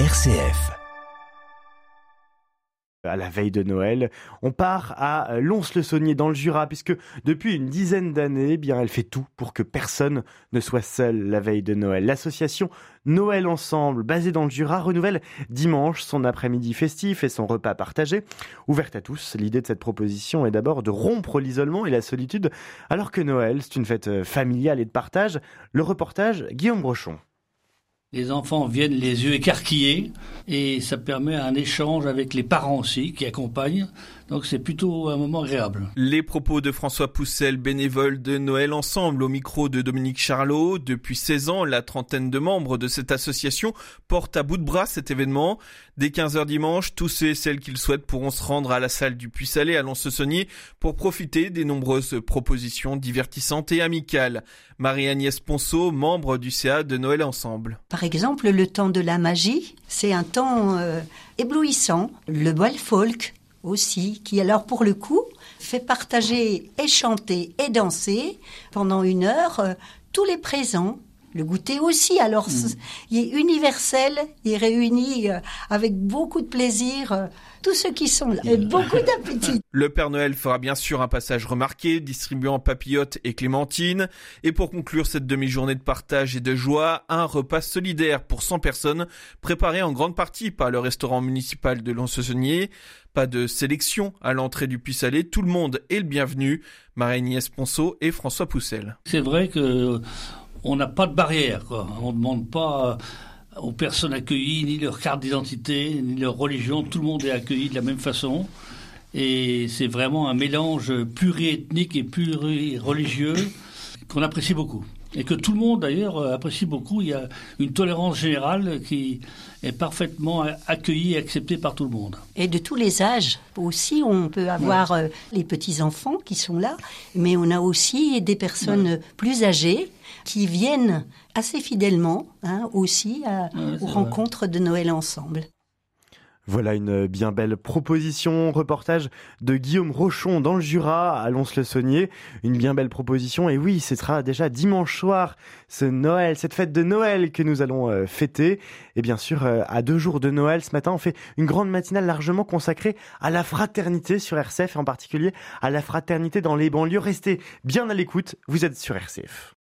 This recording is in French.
RCF. À la veille de Noël, on part à Lons-le-Saunier dans le Jura, puisque depuis une dizaine d'années, eh bien, elle fait tout pour que personne ne soit seul la veille de Noël. L'association Noël Ensemble, basée dans le Jura, renouvelle dimanche son après-midi festif et son repas partagé. Ouverte à tous, l'idée de cette proposition est d'abord de rompre l'isolement et la solitude, alors que Noël, c'est une fête familiale et de partage. Le reportage, Guillaume Brochon. Les enfants viennent les yeux écarquillés et ça permet un échange avec les parents aussi qui accompagnent. Donc c'est plutôt un moment agréable. Les propos de François Poussel, bénévole de Noël Ensemble, au micro de Dominique Charlot. Depuis 16 ans, la trentaine de membres de cette association portent à bout de bras cet événement. Dès 15h dimanche, tous ceux et celles qui le souhaitent pourront se rendre à la salle du Puy-Salé à Lons-le-Saunier pour profiter des nombreuses propositions divertissantes et amicales. Marie-Agnès Ponceau, membre du CA de Noël Ensemble. Par exemple, le temps de la magie, c'est un temps euh, éblouissant. Le bal folk aussi, qui alors pour le coup fait partager et chanter et danser pendant une heure euh, tous les présents. Le goûter aussi, alors Mm. il est universel, il réunit euh, avec beaucoup de plaisir euh, tous ceux qui sont là et beaucoup d'appétit. Le Père Noël fera bien sûr un passage remarqué, distribuant papillotes et clémentines. Et pour conclure cette demi-journée de partage et de joie, un repas solidaire pour 100 personnes, préparé en grande partie par le restaurant municipal de Lons-le-Saunier. Pas de sélection à l'entrée du Puy-Salé, tout le monde est le bienvenu. Marie-Agnès Ponceau et François Poussel. C'est vrai que on n'a pas de barrière. On ne demande pas aux personnes accueillies ni leur carte d'identité, ni leur religion. Tout le monde est accueilli de la même façon. Et c'est vraiment un mélange pluriethnique et plurireligieux qu'on apprécie beaucoup. Et que tout le monde d'ailleurs apprécie beaucoup. Il y a une tolérance générale qui est parfaitement accueillie et acceptée par tout le monde. Et de tous les âges aussi, on peut avoir euh, les petits-enfants qui sont là, mais on a aussi des personnes plus âgées qui viennent assez fidèlement hein, aussi à- Ouais, c'est aux vrai. rencontres de Noël ensemble. Voilà une bien belle proposition, reportage de Guillaume Rochon dans le Jura, à Lons-le-Saunier. Une bien belle proposition. Et oui, ce sera déjà dimanche soir, ce Noël, cette fête de Noël que nous allons euh, fêter. Et bien sûr, euh, à deux jours de Noël, ce matin, on fait une grande matinale largement consacrée à la fraternité sur RCF, et en particulier à la fraternité dans les banlieues. Restez bien à l'écoute, vous êtes sur RCF.